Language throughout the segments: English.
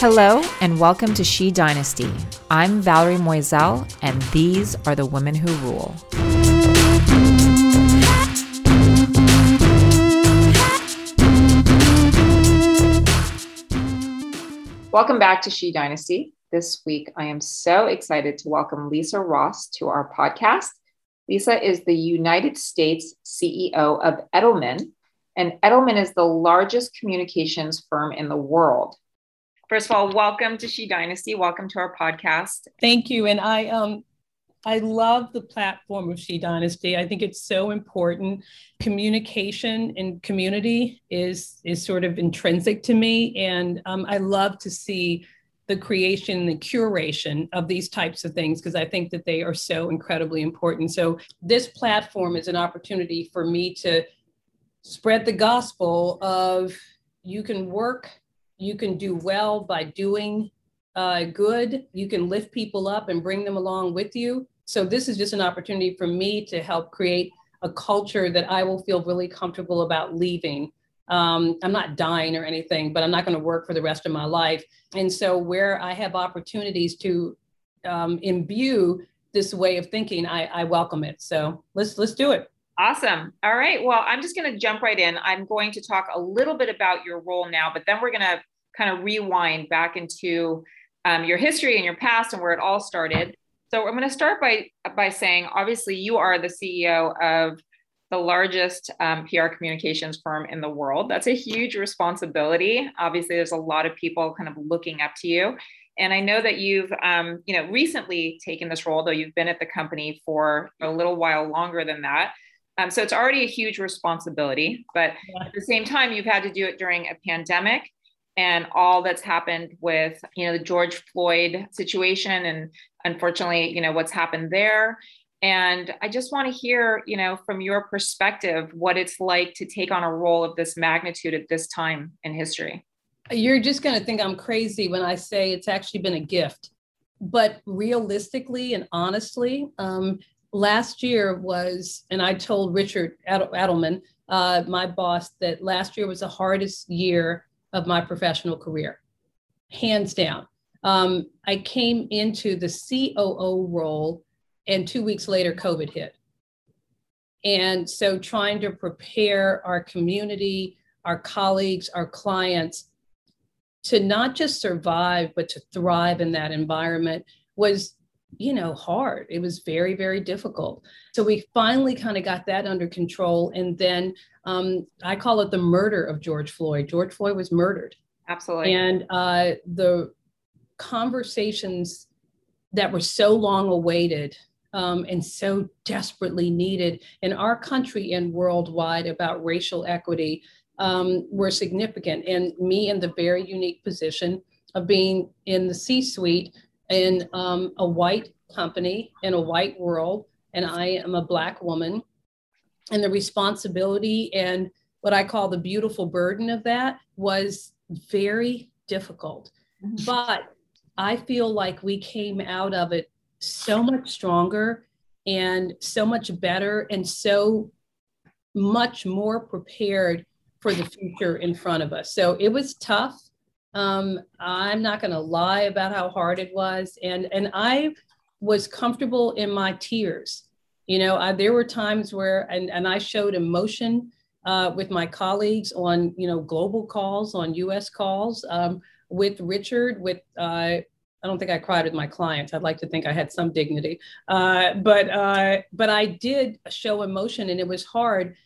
Hello, and welcome to She Dynasty. I'm Valerie Moiselle, and these are the women who rule. Welcome back to She Dynasty. This week, I am so excited to welcome Lisa Ross to our podcast. Lisa is the United States CEO of Edelman, and Edelman is the largest communications firm in the world. First of all, welcome to She Dynasty. Welcome to our podcast. Thank you. And I um I love the platform of She Dynasty. I think it's so important. Communication and community is is sort of intrinsic to me, and um, I love to see the creation the curation of these types of things because I think that they are so incredibly important. So this platform is an opportunity for me to spread the gospel of you can work you can do well by doing uh, good. You can lift people up and bring them along with you. So this is just an opportunity for me to help create a culture that I will feel really comfortable about leaving. Um, I'm not dying or anything, but I'm not going to work for the rest of my life. And so where I have opportunities to um, imbue this way of thinking, I, I welcome it. So let's let's do it. Awesome. All right. Well, I'm just going to jump right in. I'm going to talk a little bit about your role now, but then we're going to kind of rewind back into um, your history and your past and where it all started. So I'm going to start by by saying, obviously, you are the CEO of the largest um, PR communications firm in the world. That's a huge responsibility. Obviously, there's a lot of people kind of looking up to you. And I know that you've, um, you know, recently taken this role, though you've been at the company for a little while longer than that. Um, so it's already a huge responsibility, but yeah. at the same time, you've had to do it during a pandemic and all that's happened with you know the George Floyd situation and unfortunately, you know what's happened there. And I just want to hear, you know, from your perspective, what it's like to take on a role of this magnitude at this time in history. You're just going to think I'm crazy when I say it's actually been a gift. But realistically and honestly, um, last year was, and I told Richard Edelman, uh, my boss, that last year was the hardest year of my professional career, hands down. Um, I came into the COO role, and two weeks later, COVID hit. And so, trying to prepare our community, our colleagues, our clients to not just survive, but to thrive in that environment was you know, hard. It was very, very difficult. So we finally kind of got that under control. And then um, I call it the murder of George Floyd. George Floyd was murdered. Absolutely. And uh, the conversations that were so long awaited um, and so desperately needed in our country and worldwide about racial equity um, were significant. And me in the very unique position of being in the C suite in um, a white company in a white world, and I am a Black woman. And the responsibility and what I call the beautiful burden of that was very difficult. Mm-hmm. But I feel like we came out of it so much stronger and so much better and so much more prepared for the future in front of us. So it was tough. Um, I'm not going to lie about how hard it was, and and I was comfortable in my tears. You know, I, there were times where, and and I showed emotion uh, with my colleagues on you know global calls, on U.S. calls, um, with Richard, with. Uh, I don't think I cried with my clients. I'd like to think I had some dignity, uh, but uh, but I did show emotion, and it was hard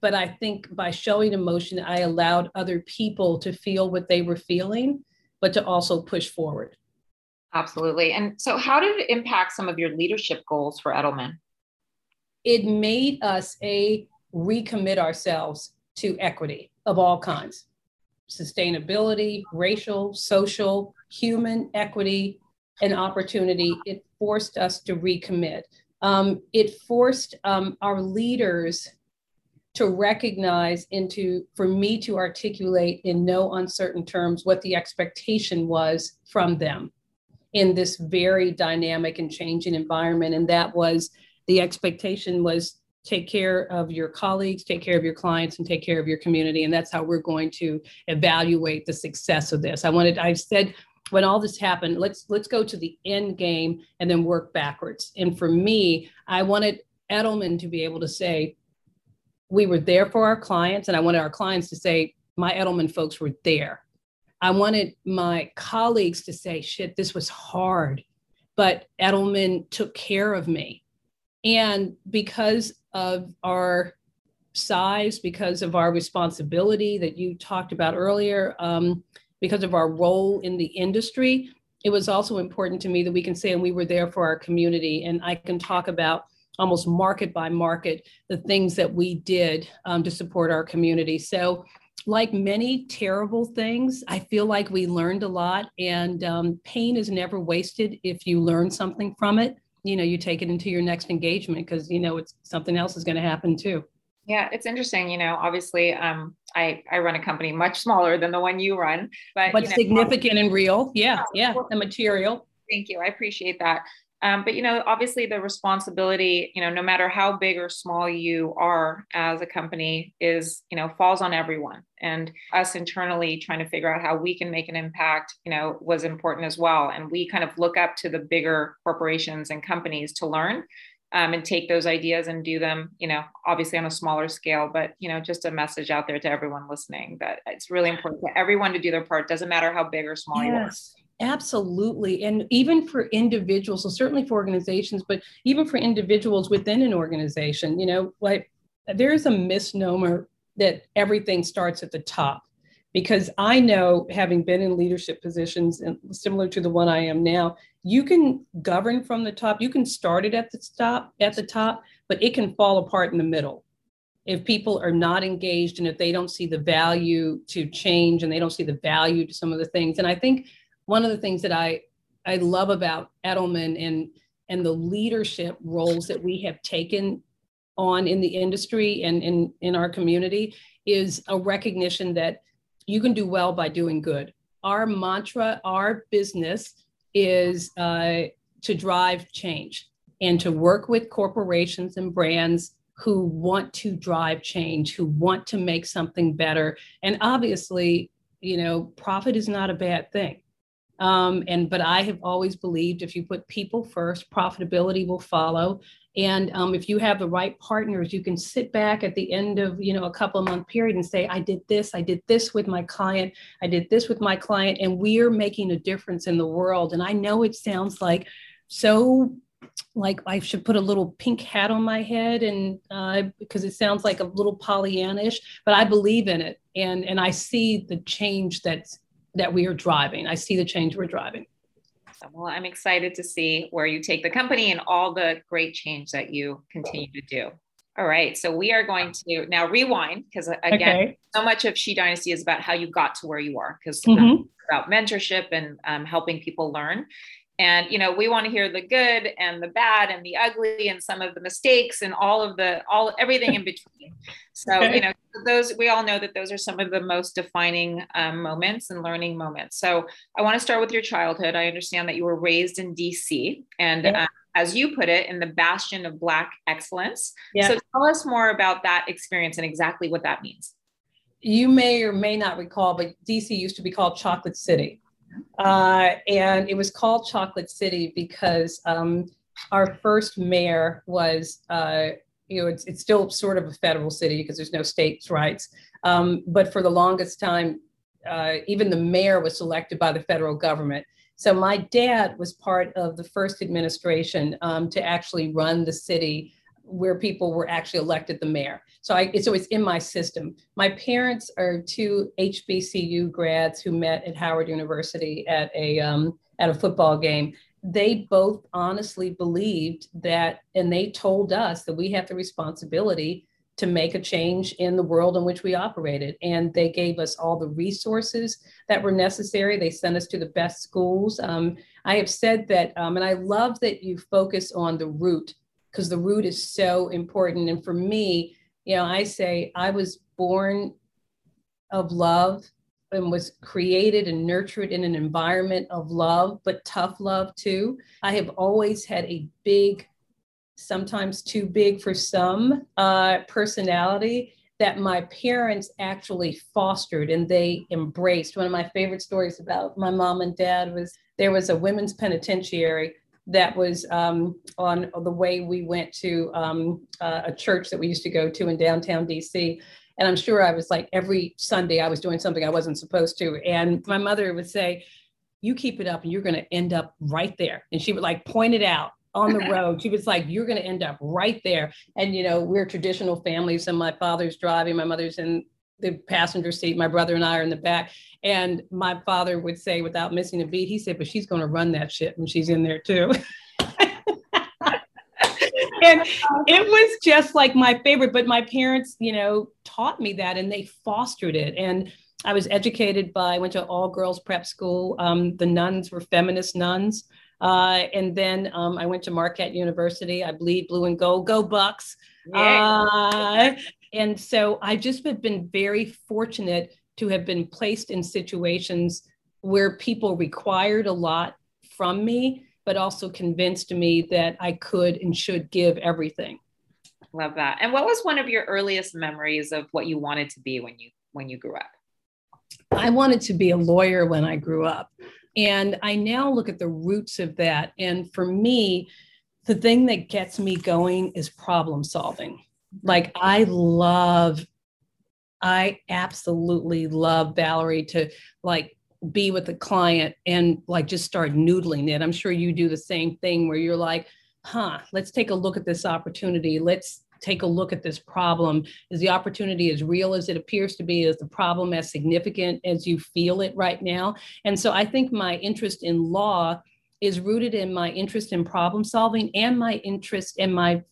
but I think by showing emotion, I allowed other people to feel what they were feeling, but to also push forward. Absolutely. And so, how did it impact some of your leadership goals for Edelman? It made us a recommit ourselves to equity of all kinds sustainability, racial, social, human equity, and opportunity. It forced us to recommit. Um, it forced um, our leaders to recognize into for me to articulate in no uncertain terms what the expectation was from them in this very dynamic and changing environment. And that was the expectation was take care of your colleagues take care of your clients and take care of your community. And that's how we're going to evaluate the success of this. I wanted i said when all this happened, let's let's go to the end game and then work backwards. And for me, I wanted Edelman to be able to say, we were there for our clients, and I wanted our clients to say, my Edelman folks were there. I wanted my colleagues to say, shit, this was hard, but Edelman took care of me. And because of our size, because of our responsibility that you talked about earlier, um, because of our role in the industry, it was also important to me that we can say, and we were there for our community. And I can talk about almost market by market the things that we did um, to support our community. So, like many terrible things, I feel like we learned a lot, and um, pain is never wasted if you learn something from it. You know, you take it into your next engagement because you know it's something else is going to happen too. Yeah, it's interesting. You know, obviously, um, I I run a company much smaller than the one you run, but but you know, significant and real. Yeah, yeah, the material. Thank you. I appreciate that. Um, but you know, obviously, the responsibility, you know, no matter how big or small you are as a company, is you know falls on everyone. And us internally trying to figure out how we can make an impact, you know, was important as well. And we kind of look up to the bigger corporations and companies to learn um, and take those ideas and do them, you know, obviously on a smaller scale, but, you know, just a message out there to everyone listening that it's really important for everyone to do their part. Doesn't matter how big or small yes. you are. Absolutely. And even for individuals, so certainly for organizations, but even for individuals within an organization, you know, like there's a misnomer that everything starts at the top because I know, having been in leadership positions and similar to the one I am now, you can govern from the top. You can start it at the top, at the top, but it can fall apart in the middle if people are not engaged and if they don't see the value to change and they don't see the value to some of the things. And I think one of the things that I I love about Edelman and and the leadership roles that we have taken on in the industry and in in our community is a recognition that you can do well by doing good. Our mantra, our business is uh, to drive change and to work with corporations and brands who want to drive change, who want to make something better. And obviously, you know, profit is not a bad thing. Um, and but I have always believed if you put people first, profitability will follow. And um, if you have the right partners, you can sit back at the end of you know a couple of month period and say, I did this, I did this with my client, I did this with my client, and we're making a difference in the world. And I know it sounds like so like I should put a little pink hat on my head and uh, because it sounds like a little Pollyannish, but I believe in it and and I see the change that's that we are driving. I see the change we're driving. Well, I'm excited to see where you take the company and all the great change that you continue to do. All right. So we are going to now rewind because, again, okay. so much of She Dynasty is about how you got to where you are because mm-hmm. about mentorship and um, helping people learn and you know we want to hear the good and the bad and the ugly and some of the mistakes and all of the all everything in between. So you know those we all know that those are some of the most defining um, moments and learning moments. So i want to start with your childhood. I understand that you were raised in dc and yeah. uh, as you put it in the bastion of black excellence. Yeah. so tell us more about that experience and exactly what that means. You may or may not recall but dc used to be called chocolate city uh, and it was called Chocolate City because um, our first mayor was, uh, you know, it's, it's still sort of a federal city because there's no states' rights. Um, but for the longest time, uh, even the mayor was selected by the federal government. So my dad was part of the first administration um, to actually run the city where people were actually elected the mayor. So I so it's in my system. My parents are two HBCU grads who met at Howard University at a um, at a football game. They both honestly believed that, and they told us that we have the responsibility to make a change in the world in which we operated. And they gave us all the resources that were necessary. They sent us to the best schools. Um, I have said that, um, and I love that you focus on the root because the root is so important. And for me, you know, I say I was born of love and was created and nurtured in an environment of love, but tough love too. I have always had a big, sometimes too big for some uh, personality that my parents actually fostered and they embraced. One of my favorite stories about my mom and dad was there was a women's penitentiary that was um, on the way we went to um, uh, a church that we used to go to in downtown DC. And I'm sure I was like every Sunday I was doing something I wasn't supposed to. And my mother would say, You keep it up and you're going to end up right there. And she would like point it out on the road. She was like, You're going to end up right there. And, you know, we're traditional families, and my father's driving, my mother's in the passenger seat, my brother and I are in the back. And my father would say, without missing a beat, he said, But she's going to run that shit when she's in there too. and it was just like my favorite. But my parents, you know, taught me that and they fostered it. And I was educated by, I went to all girls prep school. Um, the nuns were feminist nuns. Uh, and then um, I went to Marquette University. I bleed blue and gold. Go Bucks. Uh, and so I just have been very fortunate to have been placed in situations where people required a lot from me, but also convinced me that I could and should give everything. Love that. And what was one of your earliest memories of what you wanted to be when you when you grew up? I wanted to be a lawyer when I grew up. And I now look at the roots of that. And for me, the thing that gets me going is problem solving. Like, I love, I absolutely love Valerie to like be with the client and like just start noodling it. I'm sure you do the same thing where you're like, huh, let's take a look at this opportunity. Let's take a look at this problem. Is the opportunity as real as it appears to be? Is the problem as significant as you feel it right now? And so I think my interest in law is rooted in my interest in problem solving and my interest in my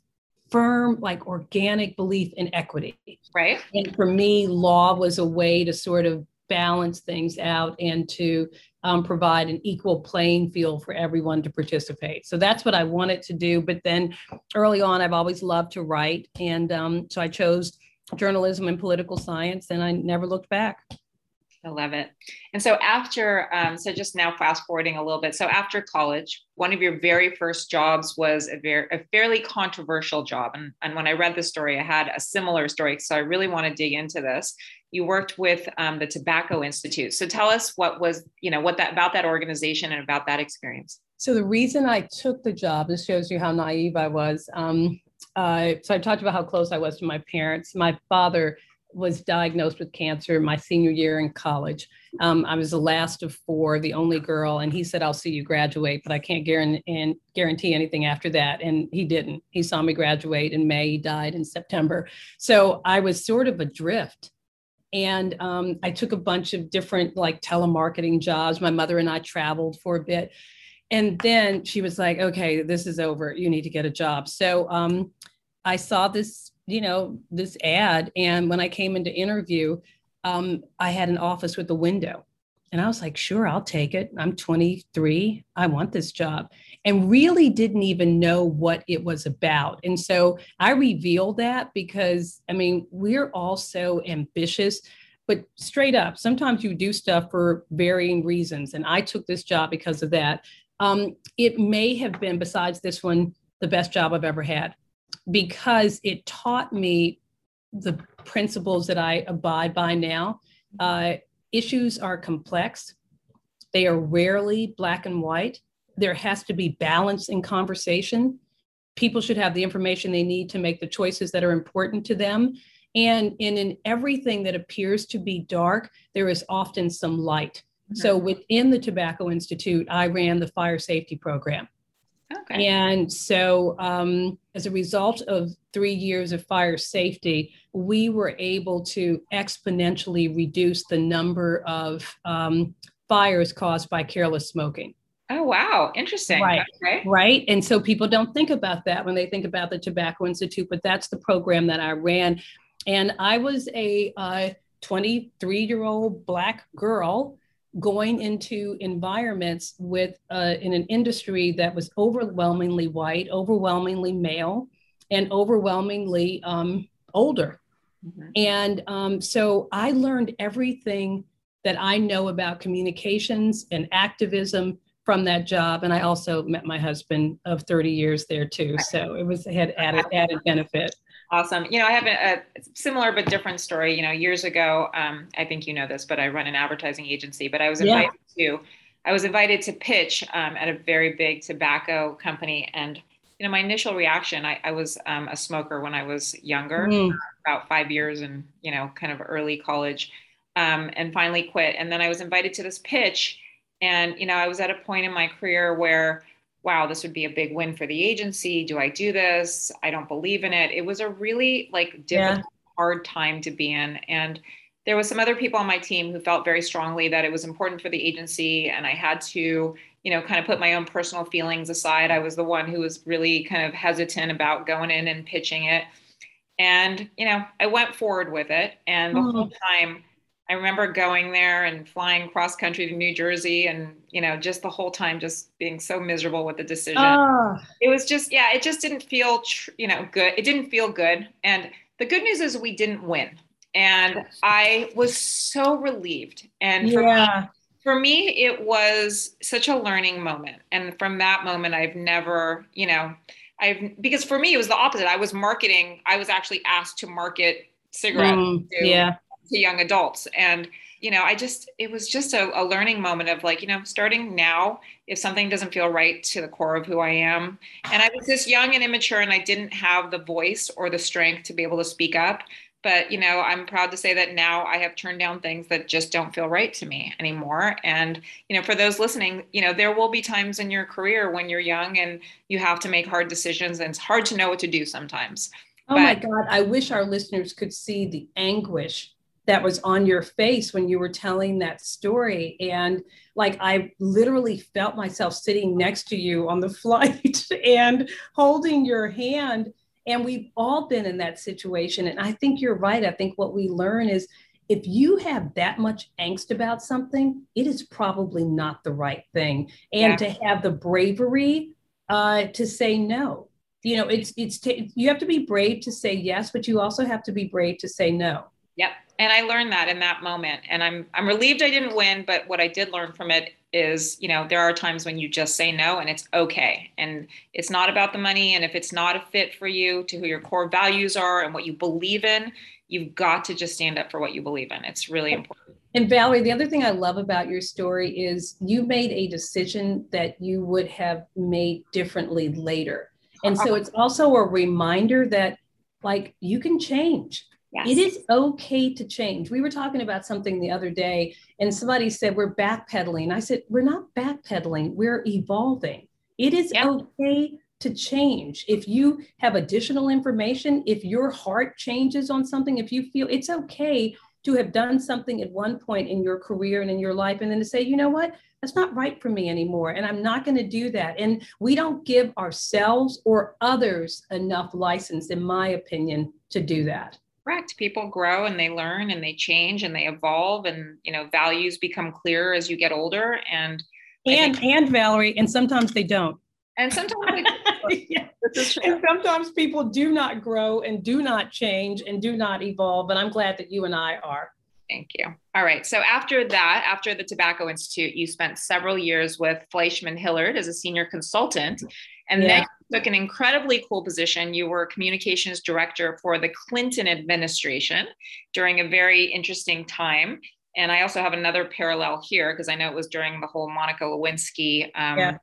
firm, like organic belief in equity. Right. And for me, law was a way to sort of balance things out and to um, provide an equal playing field for everyone to participate. So that's what I wanted to do. But then early on, I've always loved to write. And um, so I chose journalism and political science, and I never looked back. I love it. And so after, um, so just now fast forwarding a little bit. So after college, one of your very first jobs was a very a fairly controversial job. And, and when I read the story, I had a similar story. So I really want to dig into this. You worked with um, the Tobacco Institute. So tell us what was, you know, what that about that organization and about that experience. So the reason I took the job, this shows you how naive I was. Um, uh, so I talked about how close I was to my parents. My father was diagnosed with cancer my senior year in college. Um, I was the last of four, the only girl, and he said, "I'll see you graduate, but I can't guarantee, anything after that." And he didn't. He saw me graduate in May. He died in September. So I was sort of adrift. And um, I took a bunch of different like telemarketing jobs. My mother and I traveled for a bit. And then she was like, okay, this is over. You need to get a job. So um, I saw this you know, this ad. And when I came into interview, um, I had an office with a window. And I was like, sure, I'll take it. I'm 23. I want this job. And really didn't even know what it was about. And so I revealed that because, I mean, we're all so ambitious, but straight up, sometimes you do stuff for varying reasons. And I took this job because of that. Um, it may have been, besides this one, the best job I've ever had because it taught me the principles that I abide by now. Uh, issues are complex, they are rarely black and white. There has to be balance in conversation. People should have the information they need to make the choices that are important to them. And in, in everything that appears to be dark, there is often some light. Mm-hmm. So within the Tobacco Institute, I ran the fire safety program. Okay. And so, um, as a result of three years of fire safety, we were able to exponentially reduce the number of um, fires caused by careless smoking. Oh, wow. Interesting. Right. Okay. Right. And so people don't think about that when they think about the Tobacco Institute, but that's the program that I ran. And I was a 23 uh, year old Black girl going into environments with uh, in an industry that was overwhelmingly white, overwhelmingly male, and overwhelmingly um, older. Mm-hmm. And um, so I learned everything that I know about communications and activism from that job. And I also met my husband of 30 years there too. So it was had added added benefit. Awesome. You know, I have a, a, similar but different story. You know, years ago, um, I think you know this, but I run an advertising agency. But I was invited yeah. to, I was invited to pitch um, at a very big tobacco company, and you know, my initial reaction, I, I was um, a smoker when I was younger, mm. about five years, and you know, kind of early college, um, and finally quit. And then I was invited to this pitch, and you know, I was at a point in my career where wow, this would be a big win for the agency. Do I do this? I don't believe in it. It was a really like difficult, yeah. hard time to be in. And there was some other people on my team who felt very strongly that it was important for the agency and I had to, you know, kind of put my own personal feelings aside. I was the one who was really kind of hesitant about going in and pitching it. And, you know, I went forward with it. And the mm-hmm. whole time I remember going there and flying cross country to New Jersey and, you know, just the whole time just being so miserable with the decision. Oh. It was just, yeah, it just didn't feel, tr- you know, good. It didn't feel good. And the good news is we didn't win. And I was so relieved. And for, yeah. me, for me, it was such a learning moment. And from that moment, I've never, you know, I've, because for me, it was the opposite. I was marketing, I was actually asked to market cigarettes. Mm, to, yeah to young adults. And you know i just it was just a, a, learning moment of like you know starting now if something doesn't feel right to the core of who i am. And i was just young and immature and i didn't have the voice or the strength to be able to speak up. But you know i'm proud to say that now i have turned down things that just don't feel right to me anymore. And you know for those listening you know there will be times in your career when you're young and you have to make hard decisions and it's hard to know what to do sometimes. Oh but, my god i wish our listeners could see the anguish that was on your face when you were telling that story. And like, I literally felt myself sitting next to you on the flight and holding your hand. And we've all been in that situation. And I think you're right. I think what we learn is if you have that much angst about something, it is probably not the right thing. And yeah. to have the bravery uh, to say no. You know, it's it's t- you have to be brave to say yes, but you also have to be brave to say no. Yep and I learned that in that moment. And I'm I'm relieved I didn't win, but what I did learn from it is, you know, there are times when you just say no and it's okay. And it's not about the money. And if it's not a fit for you to who your core values are and what you believe in, you've got to just stand up for what you believe in. It's really important. And Valerie, the other thing I love about your story is you made a decision that you would have made differently later. And so uh-huh. it's also a reminder that like you can change Yes. It is okay to change. We were talking about something the other day, and somebody said we're backpedaling. I said, we're not backpedaling, we're evolving. It is yep. okay to change. If you have additional information, if your heart changes on something, if you feel it's okay to have done something at one point in your career and in your life, and then to say, you know what, that's not right for me anymore. And I'm not going to do that. And we don't give ourselves or others enough license, in my opinion, to do that correct people grow and they learn and they change and they evolve and you know values become clearer as you get older and and think, and valerie and sometimes they don't and sometimes yeah. and sometimes people do not grow and do not change and do not evolve and i'm glad that you and i are Thank you. All right. So after that, after the Tobacco Institute, you spent several years with Fleishman Hillard as a senior consultant. And yeah. then took an incredibly cool position. You were communications director for the Clinton administration during a very interesting time. And I also have another parallel here because I know it was during the whole Monica Lewinsky um, yeah.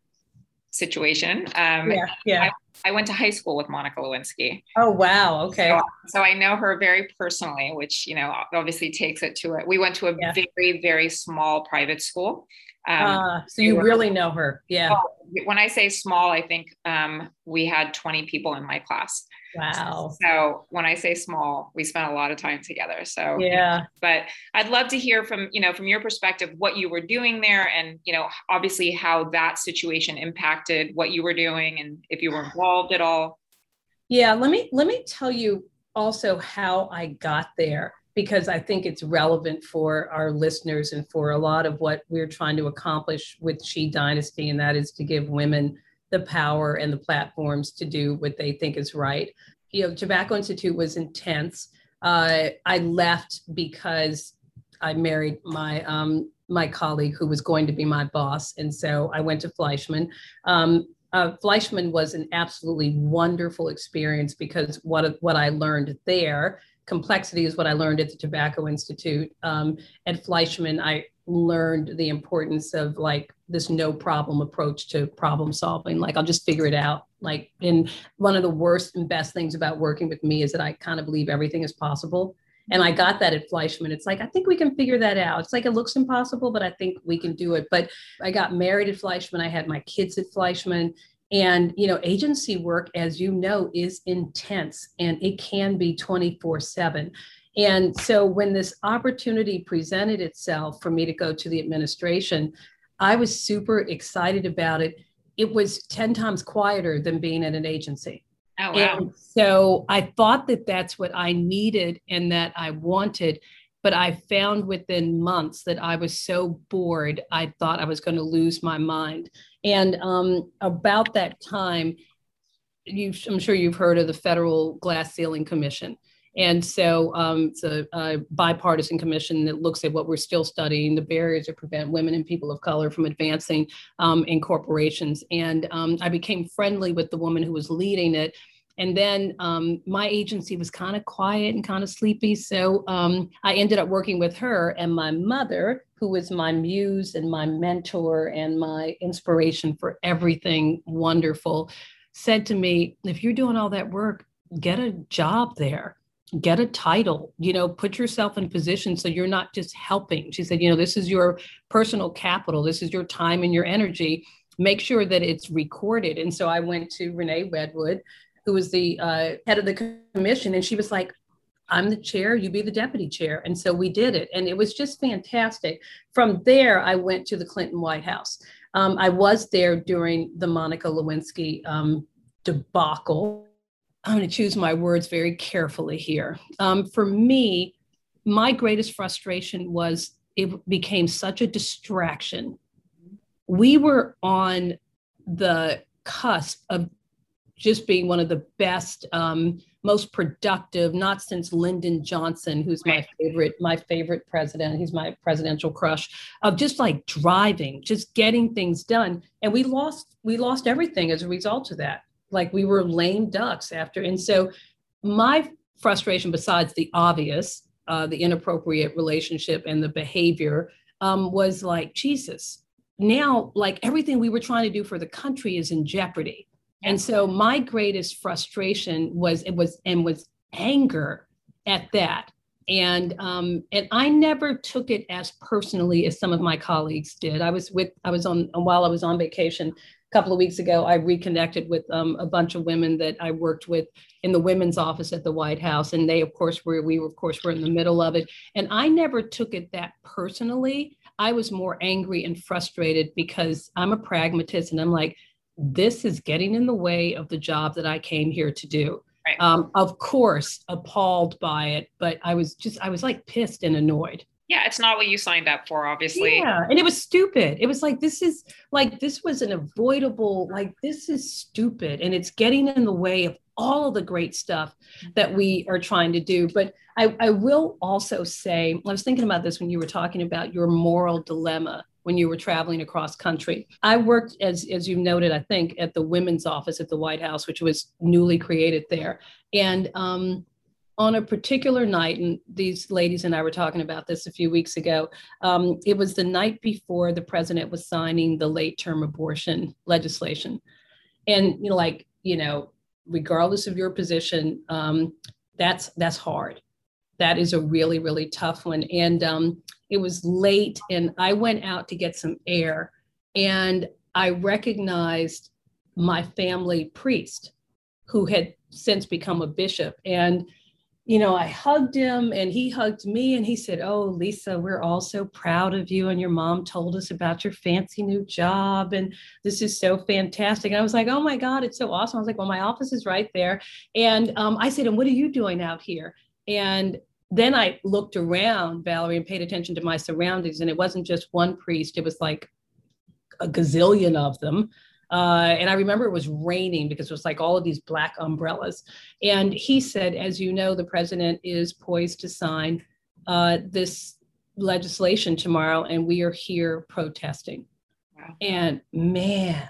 situation. Um, yeah, yeah. I, I, went to high school with Monica Lewinsky. Oh wow! Okay. So, so, I know her very personally, which you know obviously takes it to it. We went to a yeah. very very small private school. Um, uh, so you really know her. Yeah. Oh, when I say small, I think um, we had 20 people in my class. Wow. So when I say small, we spent a lot of time together. So yeah. But I'd love to hear from, you know, from your perspective, what you were doing there and, you know, obviously how that situation impacted what you were doing and if you were involved at all. Yeah, let me let me tell you also how I got there because I think it's relevant for our listeners and for a lot of what we're trying to accomplish with She Dynasty, and that is to give women the power and the platforms to do what they think is right. You know, Tobacco Institute was intense. Uh, I left because I married my um, my colleague who was going to be my boss, and so I went to Fleishman. Um, uh, Fleishman was an absolutely wonderful experience because what what I learned there, complexity is what I learned at the Tobacco Institute. Um, at Fleishman, I learned the importance of like this no problem approach to problem solving. Like I'll just figure it out. Like, and one of the worst and best things about working with me is that I kind of believe everything is possible. And I got that at Fleishman. It's like, I think we can figure that out. It's like, it looks impossible, but I think we can do it. But I got married at Fleishman. I had my kids at Fleishman. And, you know, agency work, as you know, is intense and it can be 24 7. And so when this opportunity presented itself for me to go to the administration, I was super excited about it. It was 10 times quieter than being at an agency. Oh, wow. And so I thought that that's what I needed and that I wanted. But I found within months that I was so bored, I thought I was going to lose my mind. And um, about that time, I'm sure you've heard of the Federal Glass Ceiling Commission. And so um, it's a, a, bipartisan commission that looks at what we're still studying the barriers that prevent women and people of color from advancing um, in corporations. And um, I became friendly with the woman who was leading it. And then um, my agency was kind of quiet and kind of sleepy. So um, I ended up working with her and my mother, who was my muse and my mentor and my inspiration for everything wonderful, said to me, If you're doing all that work, get a job there. Get a title you know put yourself in position so you're not just helping. She said you know this is your personal capital. This is your time and your energy. Make sure that it's recorded. And so i went to renee redwood who was the uh, head of the commission and she was like i'm the chair you be the deputy chair and so we did it and it was just fantastic from there i went to the clinton white house um, i was there during the monica lewinsky um, debacle I'm going to choose my words very carefully here. Um, for me, my greatest frustration was it became such a distraction. We were on the cusp of just being one of the best, um, most productive, not since Lyndon Johnson, who's my favorite, my favorite president. He's my presidential crush of just like driving, just getting things done. And we lost, we lost everything as a result of that like we were lame ducks after. And so my frustration, besides the obvious, uh, the inappropriate relationship and the behavior, um, was like, Jesus, now like everything we were trying to do for the country is in jeopardy. And so my greatest frustration was it was and was anger at that. And um, and I never took it as personally as some of my colleagues did. I was with I was on while I was on vacation a couple of weeks ago, I reconnected with um, a bunch of women that I worked with in the women's office at the White House, and they, of course, were we of course, were in the middle of it. And I never took it that personally. I was more angry and frustrated because I'm a pragmatist, and I'm like, this is getting in the way of the job that I came here to do. Right. Um, of course, appalled by it, but I was just, I was like pissed and annoyed. Yeah it's not what you signed up for obviously. Yeah and it was stupid. It was like this is like this was an avoidable like this is stupid and it's getting in the way of all of the great stuff that we are trying to do. But I, I will also say i was thinking about this when you were talking about your moral dilemma when you were traveling across country i worked as as you've noted i think at the women's office at the white house which was newly created there and um on a particular night, and these ladies and I were talking about this a few weeks ago. Um, it was the night before the president was signing the late term abortion legislation. And, you know, like, you know, regardless of your position, um, that's that's hard. That is a really, really tough one. And um, it was late, and I went out to get some air, and I recognized my family priest who had since become a bishop. And you know, I hugged him and he hugged me and he said, Oh, Lisa, we're all so proud of you. And your mom told us about your fancy new job. And this is so fantastic. And I was like, Oh my God, it's so awesome. I was like, Well, my office is right there. And um, I said, And what are you doing out here? And then I looked around, Valerie, and paid attention to my surroundings. And it wasn't just one priest, it was like a gazillion of them. Uh, and I remember it was raining because it was like all of these black umbrellas. And he said, as you know, the president is poised to sign uh, this legislation tomorrow, and we are here protesting. Wow. And man,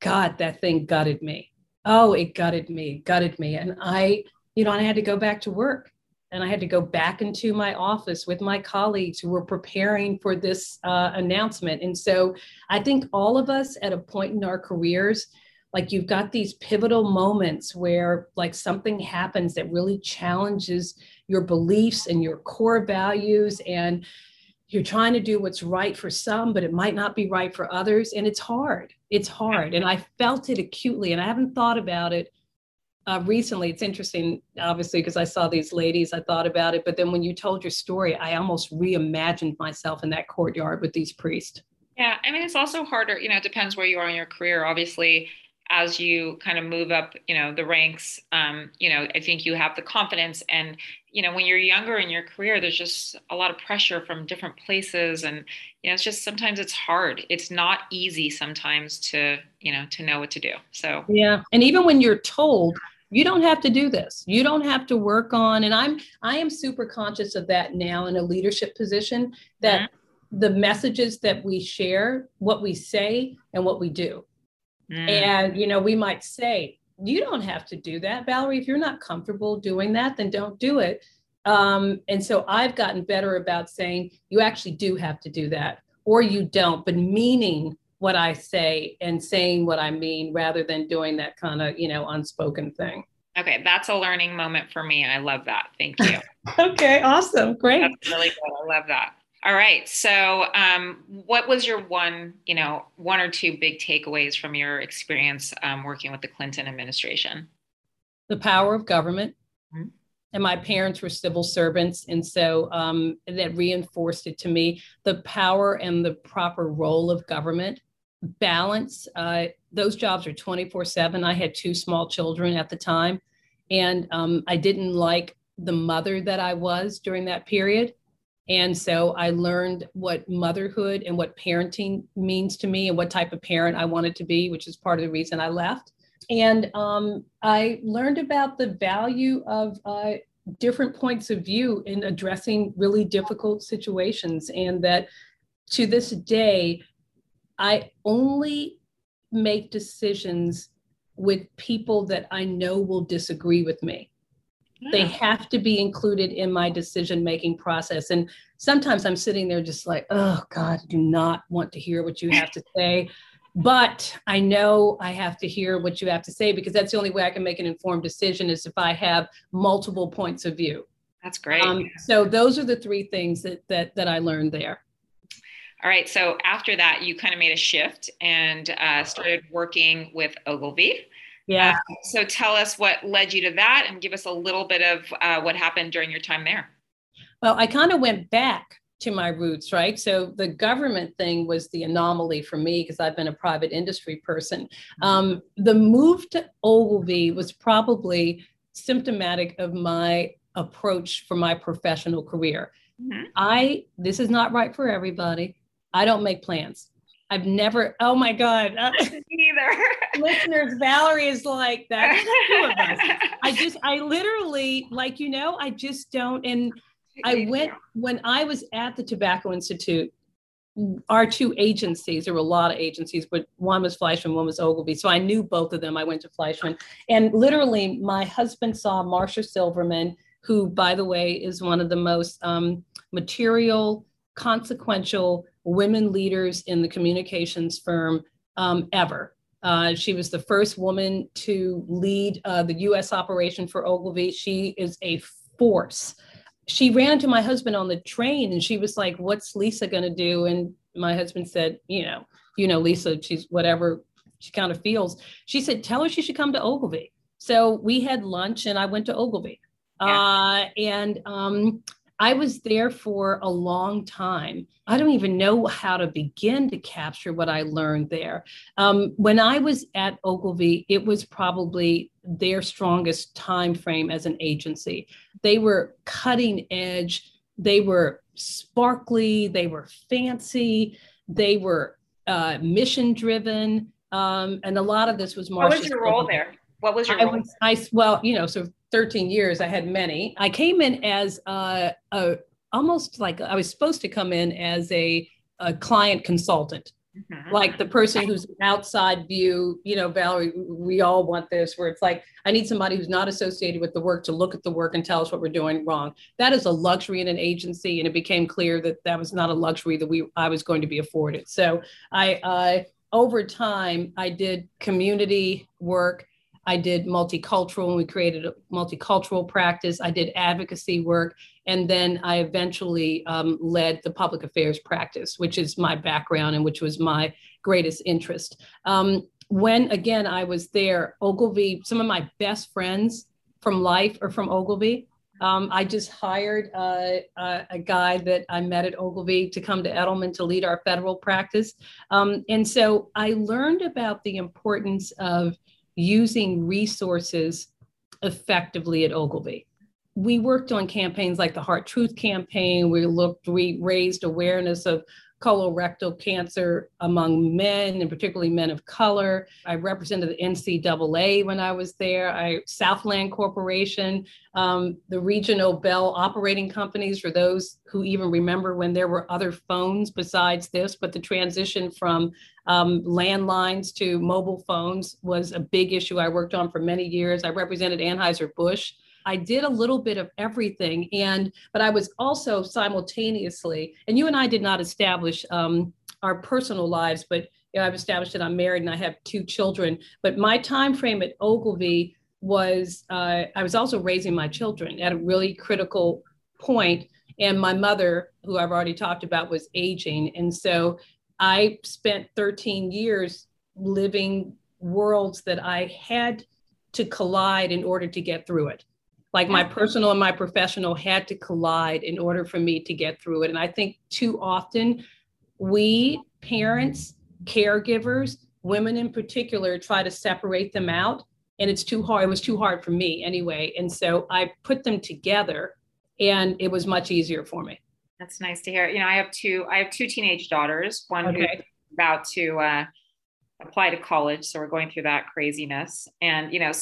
God, that thing gutted me. Oh, it gutted me, gutted me. And I, you know, I had to go back to work and I had to go back into my office with my colleagues who were preparing for this uh, announcement. And so I think all of us at a point in our careers, like you've got these pivotal moments where like something happens that really challenges your beliefs and your core values and you're trying to do what's right for some but it might not be right for others and it's hard it's hard and i felt it acutely and i haven't thought about it uh, recently it's interesting obviously because i saw these ladies i thought about it but then when you told your story i almost reimagined myself in that courtyard with these priests. Yeah i mean it's also harder you know it depends where you are in your career obviously as you kind of move up you know the ranks um, you know i think you have the confidence and you know when you're younger in your career there's just a lot of pressure from different places and you know it's just sometimes it's hard. It's not easy sometimes to you know to know what to do so. Yeah and even when you're told you don't have to do this you don't have to work on and i'm i am super conscious of that now in a leadership position that mm-hmm. the messages that we share what we say and what we do Mm. And, you know, we might say, you don't have to do that, Valerie. If you're not comfortable doing that, then don't do it. Um, and so I've gotten better about saying, you actually do have to do that, or you don't, but meaning what I say and saying what I mean rather than doing that kind of, you know, unspoken thing. Okay, that's a learning moment for me. I love that. Thank you. okay, awesome. Great. That's really good. I love that. All right. So, um, what was your one, you know, one or two big takeaways from your experience um, working with the Clinton administration? The power of government. Mm-hmm. And my parents were civil servants. And so um, that reinforced it to me the power and the proper role of government, balance. Uh, those jobs are 24 7. I had two small children at the time. And um, I didn't like the mother that I was during that period. And so I learned what motherhood and what parenting means to me and what type of parent I wanted to be, which is part of the reason I left. And um, I learned about the value of uh, different points of view in addressing really difficult situations. And that to this day, I only make decisions with people that I know will disagree with me. They have to be included in my decision making process. And sometimes I'm sitting there just like, oh God, I do not want to hear what you have to say. But I know I have to hear what you have to say because that's the only way I can make an informed decision is if I have multiple points of view. That's great. Um, so those are the three things that that that I learned there. All right. So after that, you kind of made a shift and uh, started working with Ogilvy. Yeah. Uh, so tell us what led you to that and give us a little bit of uh, what happened during your time there. Well, I kind of went back to my roots, right? So the government thing was the anomaly for me because I've been a private industry person. Mm-hmm. Um, the move to Ogilvy was probably symptomatic of my approach for my professional career. Mm-hmm. I, this is not right for everybody. I don't make plans. I've never, oh my God. Either. Listeners, Valerie is like that. Two of us. I just, I literally, like, you know, I just don't. And I went, when I was at the Tobacco Institute, our two agencies, there were a lot of agencies, but one was Fleishman, one was Ogilvy. So I knew both of them. I went to Fleishman. And literally, my husband saw Marcia Silverman, who, by the way, is one of the most um, material, consequential women leaders in the communications firm um, ever. Uh, she was the first woman to lead uh, the US operation for Ogilvy. She is a force. She ran into my husband on the train and she was like, What's Lisa going to do? And my husband said, You know, you know, Lisa, she's whatever she kind of feels. She said, Tell her she should come to Ogilvy. So we had lunch and I went to Ogilvy. Yeah. Uh, and um, I was there for a long time. I don't even know how to begin to capture what I learned there. Um, when I was at Ogilvy, it was probably their strongest time frame as an agency. They were cutting edge. They were sparkly. They were fancy. They were uh, mission driven. Um, and a lot of this was What was your role there? What was your I Was, I, well, you know, so 13 years, I had many. I came in as a, a almost like I was supposed to come in as a, a client consultant. Mm-hmm. Like the person who's outside view, you know, Valerie, we all want this where it's like, I need somebody who's not associated with the work to look at the work and tell us what we're doing wrong. That is a luxury in an agency. And it became clear that that was not a luxury that we, I was going to be afforded. So I, uh, over time, I did community work. I did multicultural and we created a multicultural practice. I did advocacy work. And then I eventually um, led the public affairs practice, which is my background and which was my greatest interest. Um, when, again, I was there, Ogilvy, some of my best friends from life are from Ogilvy. Um, I just hired uh, a, a, guy that I met at Ogilvy to come to Edelman to lead our federal practice. Um, and so I learned about the importance of using resources effectively at Ogilvy. We worked on campaigns like the Heart Truth campaign. We looked, we raised awareness of colorectal cancer among men and particularly men of color. I represented the NCAA when I was there. I Southland Corporation, um, the regional Bell operating companies for those who even remember when there were other phones besides this, but the transition from um, landlines to mobile phones was a big issue I worked on for many years. I represented Anheuser-Busch. I did a little bit of everything, and but I was also simultaneously. And you and I did not establish um, our personal lives, but you know, I've established that I'm married and I have two children. But my time frame at Ogilvy was uh, I was also raising my children at a really critical point, and my mother, who I've already talked about, was aging, and so I spent 13 years living worlds that I had to collide in order to get through it. Like my personal and my professional had to collide in order for me to get through it. And I think too often we parents, caregivers, women in particular, try to separate them out. And it's too hard. It was too hard for me anyway. And so I put them together and it was much easier for me. That's nice to hear. You know, I have two, I have two teenage daughters, one okay. who's about to uh, apply to college so we're going through that craziness. And you know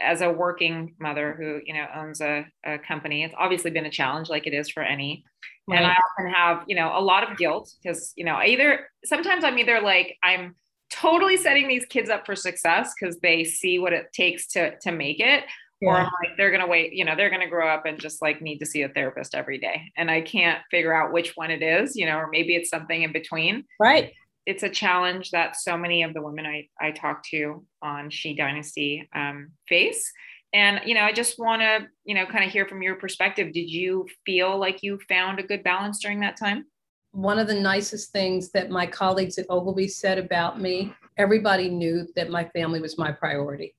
as a working mother who you know owns a, a company it's obviously been a challenge like it is for any. Right. and i often have you know a lot of guilt because you know either sometimes i'm either like i'm totally setting these kids up for success because they see what it takes to to make it yeah. or I'm like they're gonna wait you know they're gonna grow up and just like need to see a therapist every day. And i can't figure out which one it is you know or maybe it's something in between. Right it's a challenge that so many of the women I, I talk to on She Dynasty um, face. And, you know, I just want to, you know, kind of hear from your perspective. Did you feel like you found a good balance during that time? One of the nicest things that my colleagues at Ogilvy said about me, everybody knew that my family was my priority.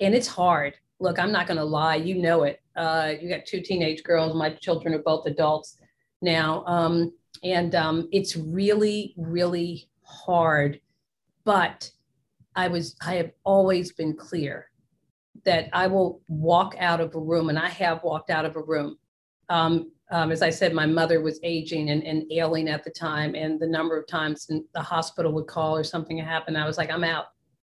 And it's hard. Look, I'm not going to lie. You know it. Uh, you got two teenage girls. My children are both adults now. Um, and um, it's really, really hard, but I was I have always been clear that I will walk out of a room, and I have walked out of a room. Um, um, as I said, my mother was aging and, and ailing at the time, and the number of times the hospital would call or something happened, I was like, I'm out.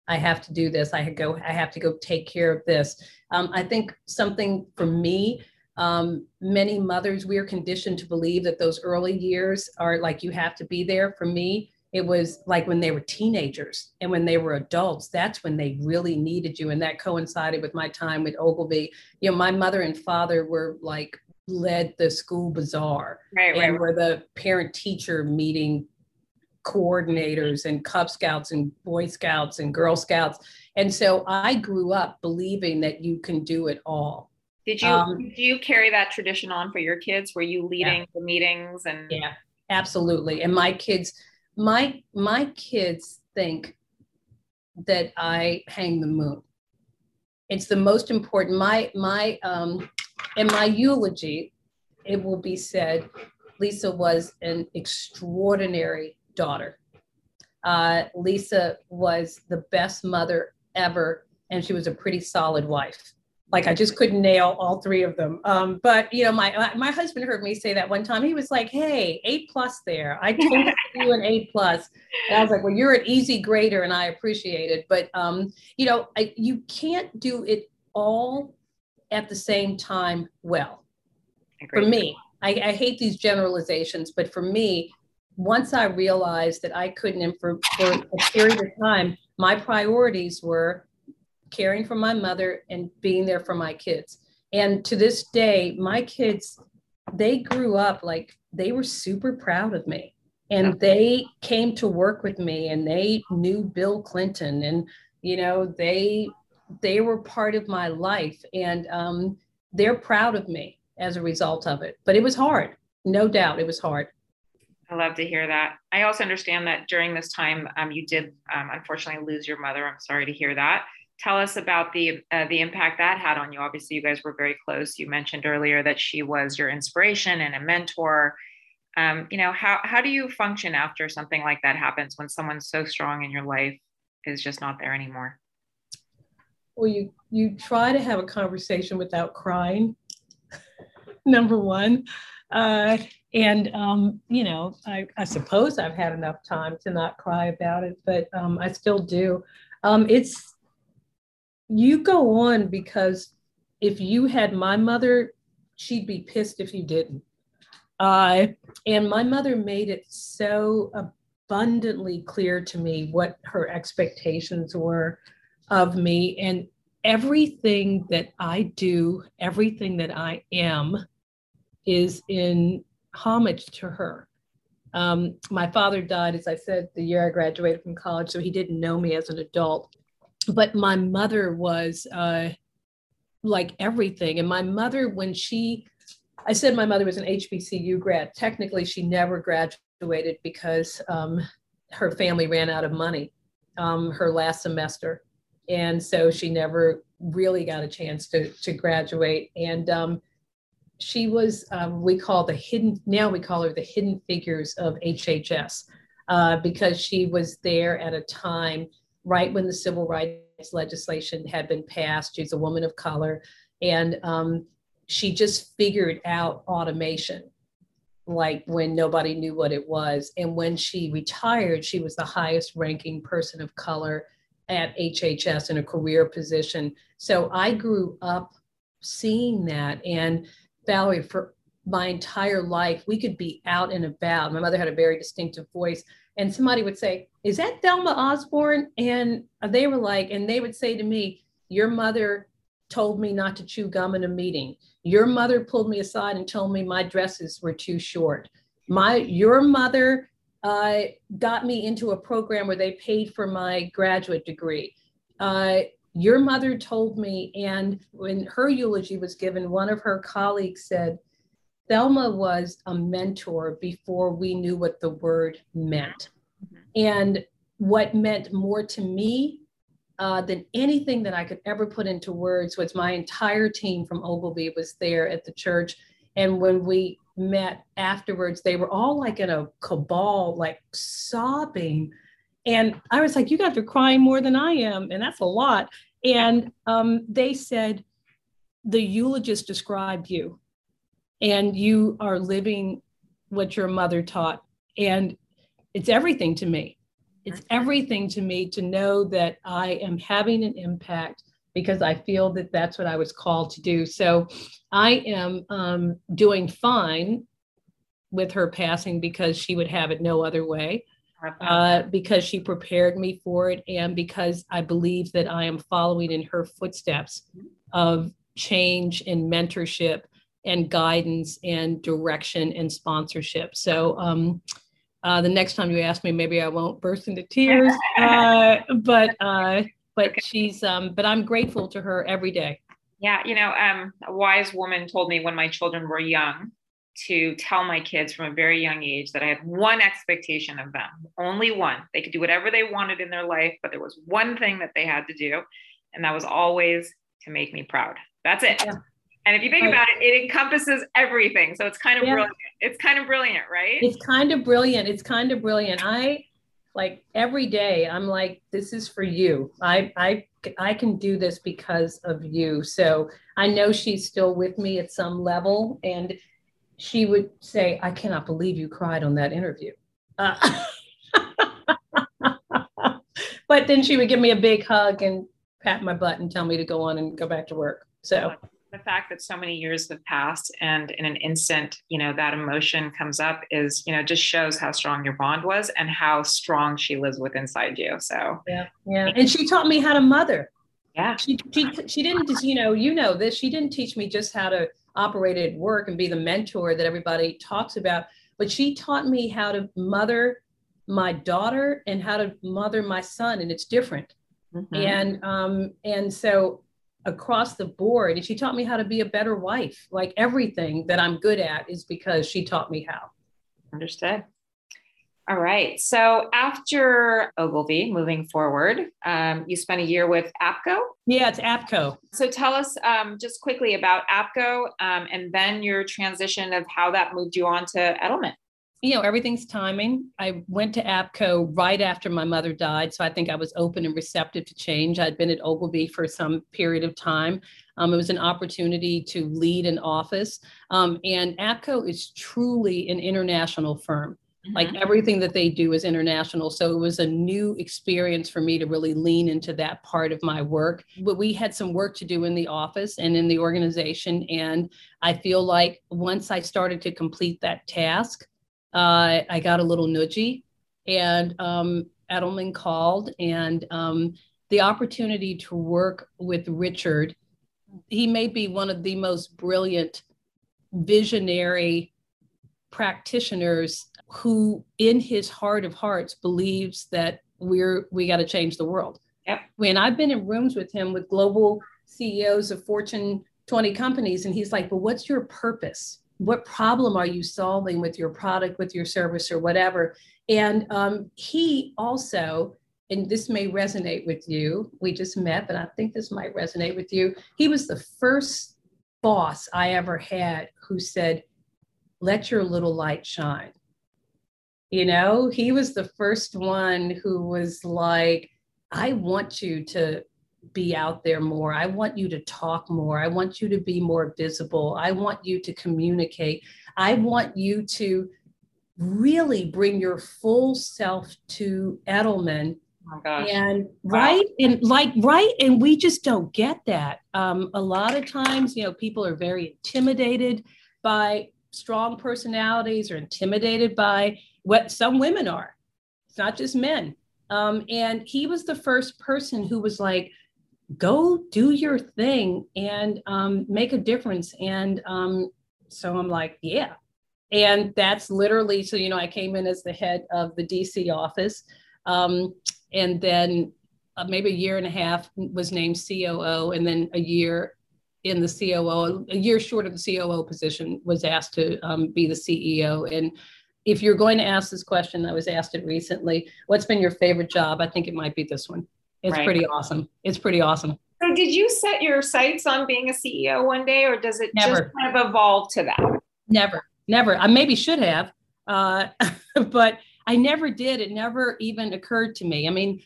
I have to do this. I go. I have to go take care of this. Um, I think something for me. Um, many mothers, we are conditioned to believe that those early years are like you have to be there. For me, it was like when they were teenagers and when they were adults that's when they really needed you. And that coincided with my time with ogilvy. You know my mother and father were like led the school bazaar right, and right. were the parent teacher meeting coordinators and cub scouts and boy scouts and girl scouts. And so i grew up believing that you can do it all. Did you um, did you carry that tradition on for your kids? Were you leading yeah. the meetings and yeah absolutely. And my kids my my kids think that I hang the moon. It's the most important. My my um, in my eulogy, it will be said, Lisa was an extraordinary daughter. Uh, Lisa was the best mother ever, and she was a pretty solid wife like I just couldn't nail all three of them. Um, but you know, my my husband heard me say that one time. He was like, "Hey, A plus there. I told you an A plus." And I was like, "Well, you're an easy grader, and I appreciate it." But um, you know, I, you can't do it all at the same time well. For me, I, I hate these generalizations, but for me, once I realized that I couldn't, and for, for a period of time, my priorities were caring for my mother and being there for my kids. And to this day, my kids, they grew up like they were super proud of me. And they came to work with me and they knew Bill Clinton and, you know, they they were part of my life and um, they're proud of me as a result of it. But it was hard, no doubt, it was hard. I love to hear that. I also understand that during this time, um, you did um, unfortunately lose your mother. I'm sorry to hear that. Tell us about the uh, the impact that had on you. Obviously, you guys were very close. You mentioned earlier that she was your inspiration and a mentor. Um, you know, how how do you function after something like that happens when someone so strong in your life is just not there anymore? Well, you you try to have a conversation without crying. Number one, uh, and um, you know, I, I, suppose I've had enough time to not cry about it, but um, I still do. Um, it's you go on because if you had my mother, she'd be pissed if you didn't. Uh, and my mother made it so abundantly clear to me what her expectations were of me. And everything that I do, everything that I am, is in homage to her. Um, my father died, as I said, the year I graduated from college, so he didn't know me as an adult. But my mother was uh, like everything. And my mother, when she, I said my mother was an HBCU grad. Technically, she never graduated because um, her family ran out of money um, her last semester. And so she never really got a chance to, to graduate. And um, she was, um, we call the hidden, now we call her the hidden figures of HHS, uh, because she was there at a time right when the civil rights legislation had been passed. She's a woman of color. And um, she just figured out automation like when nobody knew what it was. And when she retired, she was the highest ranking person of color at HHS in a career position. So I grew up seeing that. And Valerie, for my entire life, we could be out and about. My mother had a very distinctive voice, and somebody would say, Is that Thelma Osborne? And they were like, and they would say to me, Your mother told me not to chew gum in a meeting. Your mother pulled me aside and told me my dresses were too short. My your mother uh, got me into a program where they paid for my graduate degree. Uh, your mother told me, and when her eulogy was given, one of her colleagues said, Thelma was a mentor before we knew what the word meant. Mm-hmm. And what meant more to me uh, than anything that I could ever put into words was my entire team from Ogilvy was there at the church. And when we met afterwards, they were all like in a cabal, like sobbing and I was like, you guys are crying more than I am. And that's a lot. And um, they said, the eulogist described you, and you are living what your mother taught. And it's everything to me. It's everything to me to know that I am having an impact because I feel that that's what I was called to do. So I am um, doing fine with her passing because she would have it no other way uh, because she prepared me for it and because I believe that I am following in her footsteps of change and mentorship and guidance and direction and sponsorship. So um, uh, the next time you ask me, maybe I won't burst into tears. Uh, but uh, but okay. she's um, but I'm grateful to her every day. Yeah, you know, um, a wise woman told me when my children were young to tell my kids from a very young age that I had one expectation of them, only one. They could do whatever they wanted in their life, but there was one thing that they had to do, and that was always to make me proud. That's it. Yeah. And if you think right. about it, it encompasses everything. So it's kind of yeah. brilliant. It's kind of brilliant, right? It's kind of brilliant. It's kind of brilliant. I like every day I'm like, this is for you. I I I can do this because of you. So I know she's still with me at some level. And she would say, I cannot believe you cried on that interview. Uh, but then she would give me a big hug and pat my butt and tell me to go on and go back to work. So the fact that so many years have passed and in an instant you know that emotion comes up is you know just shows how strong your bond was and how strong she lives with inside you. So yeah yeah. And she taught me how to mother. Yeah. She she, she didn't just you know you know this she didn't teach me just how to operate at work and be the mentor that everybody talks about but she taught me how to mother my daughter and how to mother my son and it's different. Mm-hmm. and um and so across the board and she taught me how to be a better wife. Like everything that i'm good at is because she taught me how. Understood. All right so after ogilvy moving forward um, you spent a year with apco? Yeah it's apco. So tell us um, just quickly about apco um, and then your transition of how that moved you on to edelman you know, everything's timing. I went to APCO right after my mother died. So I think I was open and receptive to change. I'd been at Ogilvy for some period of time. Um, it was an opportunity to lead an office. Um, and APCO is truly an international firm. Mm-hmm. Like everything that they do is international. So it was a new experience for me to really lean into that part of my work. But we had some work to do in the office and in the organization. And I feel like once I started to complete that task, uh, I got a little nudgy, and um, Edelman called, and um, the opportunity to work with Richard. He may be one of the most brilliant, visionary practitioners who, in his heart of hearts, believes that we're we got to change the world. Yep. When I've been in rooms with him with global CEOs of Fortune 20 companies, and he's like, "But what's your purpose?" What problem are you solving with your product with your service or whatever? And um, he also and this may resonate with you we just met but i think this might resonate with you. He was the first boss i ever had who said let your little light shine. You know he was the first one who was like i want you to be out there more. I want you to talk more. I want you to be more visible. I want you to communicate. I want you to really bring your full self to Edelman. Oh gosh. And right wow. and like right and we just don't get that. Um, a lot of times, you know, people are very intimidated by strong personalities or intimidated by what some women are. It's not just men. Um, and he was the first person who was like, go do your thing and um, make a difference. And um, so I'm like, yeah. And that's literally, so, you know, I came in as the head of the DC office. Um, and then uh, maybe a year and a half was named COO. And then a year in the COO, a year short of the COO position, was asked to um, be the CEO. And if you're going to ask this question, I was asked it recently what's been your favorite job? I think it might be this one. It's right. pretty awesome. It's pretty awesome. So did you set your sights on being a CEO one day or does it never. just kind of evolve to that? Never, never. I maybe should have, uh, but I never did. It never even occurred to me. I mean,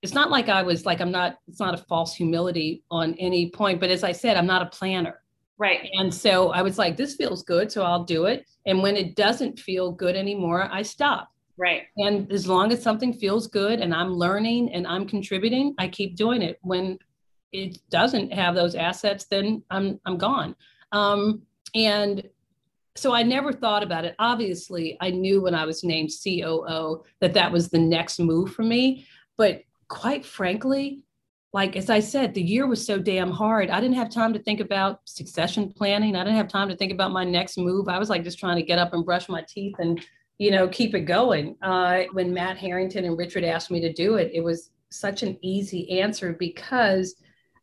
it's not like I was like, I'm not, it's not a false humility on any point, but as I said, I'm not a planner. Right. And so I was like, this feels good. So I'll do it. And when it doesn't feel good anymore, I stop. Right. And as long as something feels good and I'm learning and I'm contributing, I keep doing it. When it doesn't have those assets, then I'm I'm gone. Um, and so I never thought about it. Obviously, I knew when I was named COO that that was the next move for me. But quite frankly, like as I said, the year was so damn hard. I didn't have time to think about succession planning. I didn't have time to think about my next move. I was like just trying to get up and brush my teeth and you know, keep it going. Uh, when Matt Harrington and Richard asked me to do it, it was such an easy answer because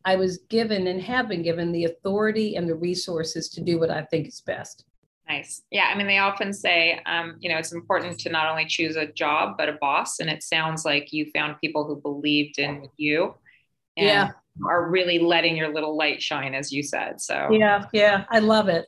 I was given and have been given the authority and the resources to do what I think is best. Nice. Yeah. I mean, they often say, um, you know, it's important to not only choose a job, but a boss. And it sounds like you found people who believed in you and yeah. are really letting your little light shine, as you said. So, yeah. Yeah. I love it.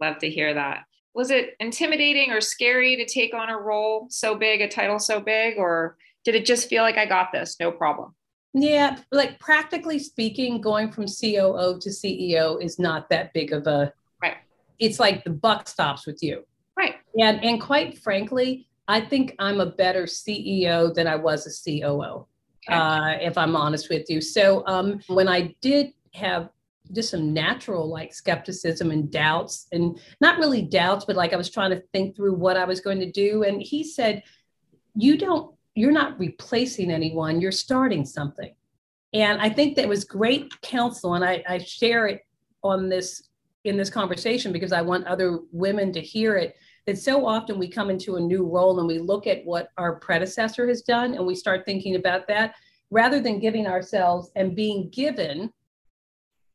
Love to hear that was it intimidating or scary to take on a role so big, a title so big, or did it just feel like I got this, no problem? Yeah, like practically speaking, going from COO to CEO is not that big of a right. It's like the buck stops with you. Right. And and quite frankly, I think I'm a better CEO than I was a COO. Okay. Uh, if I'm honest with you. So um, when I did have just some natural like skepticism and doubts and not really doubts but like i was trying to think through what i was going to do and he said you don't you're not replacing anyone you're starting something. And i think that was great counsel and i, I share it on this in this conversation because i want other women to hear it that so often we come into a new role and we look at what our predecessor has done and we start thinking about that rather than giving ourselves and being given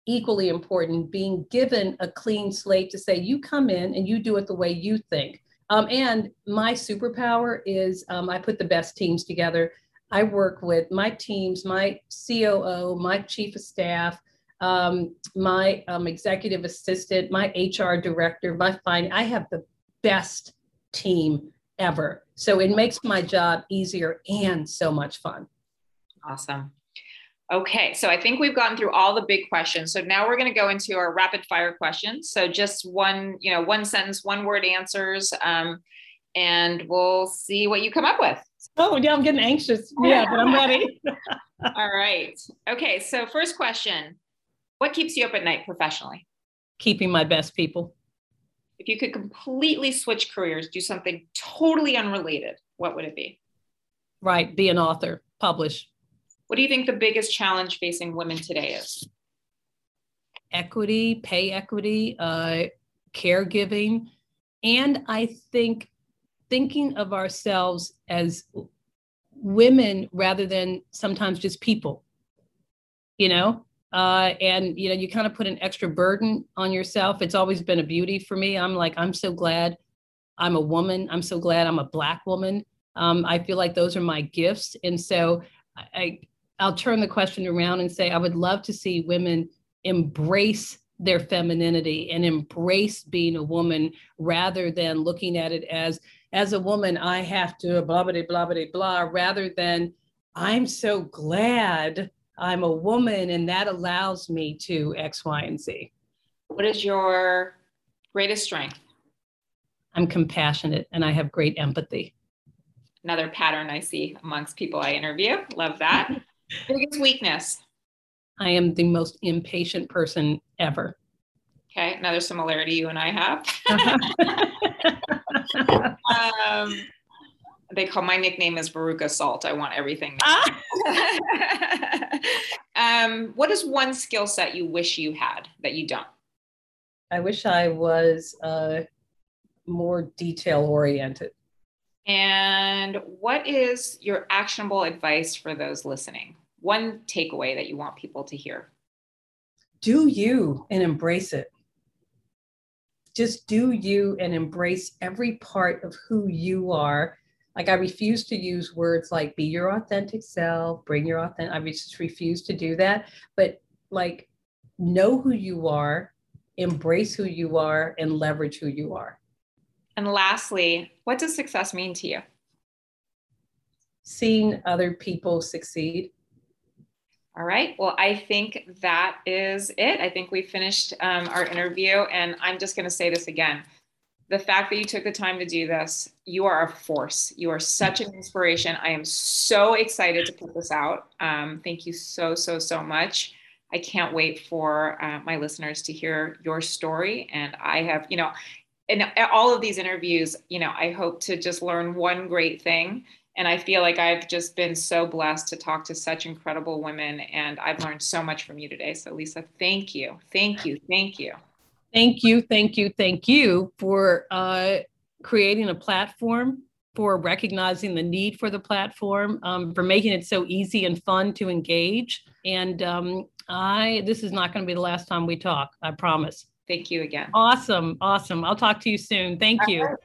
equally important being given a clean slate to say you come in and you do it the way you think. Um, and my superpower is um, i put the best teams together. I work with my teams my coo my chief of staff um, my um, executive assistant my hr director my fine i have the best team ever. So it makes my job easier and so much fun. Awesome Okay, so I think we've gotten through all the big questions. So now we're going to go into our rapid fire questions. So just one, you know, one sentence, one word answers, um, and we'll see what you come up with. Oh, yeah, I'm getting anxious. Yeah, but I'm ready. all right. Okay, so first question What keeps you up at night professionally? Keeping my best people. If you could completely switch careers, do something totally unrelated, what would it be? Right, be an author, publish what do you think the biggest challenge facing women today is? Equity, pay equity, uh, caregiving, and I think thinking of ourselves as women rather than sometimes just people. You know, uh, and you know, you kind of put an extra burden on yourself. It's always been a beauty for me. I'm like, I'm so glad I'm a woman. I'm so glad I'm a black woman. Um, I feel like those are my gifts, and so I, I'll turn the question around and say I would love to see women embrace their femininity and embrace being a woman rather than looking at it as as a woman I have to blah blah blah blah blah rather than I'm so glad I'm a woman and that allows me to X, Y, and Z. What is your greatest strength? I'm compassionate and I have great empathy. Another pattern I see amongst people I interview. Love that. Biggest weakness? I am the most impatient person ever. Okay, another similarity you and I have. um, they call my nickname is Veruca Salt. I want everything. um, what is one skill set you wish you had that you don't? I wish I was uh, more detail oriented. And what is your actionable advice for those listening? One takeaway that you want people to hear? Do you and embrace it. Just do you and embrace every part of who you are. Like I refuse to use words like be your authentic self, bring your authentic. I just refuse to do that. But like know who you are, embrace who you are, and leverage who you are. And lastly, what does success mean to you? Seeing other people succeed. All right. Well, I think that is it. I think we finished um, our interview. And I'm just going to say this again. The fact that you took the time to do this, you are a force. You are such an inspiration. I am so excited to put this out. Um, thank you so, so, so much. I can't wait for uh, my listeners to hear your story. And I have, you know, in all of these interviews, you know, I hope to just learn one great thing. And I feel like I've just been so blessed to talk to such incredible women. And I've learned so much from you today. So, Lisa, thank you. Thank you. Thank you. Thank you. Thank you. Thank you for uh, creating a platform, for recognizing the need for the platform, um, for making it so easy and fun to engage. And um, I, this is not going to be the last time we talk. I promise. Thank you again. Awesome. Awesome. I'll talk to you soon. Thank you.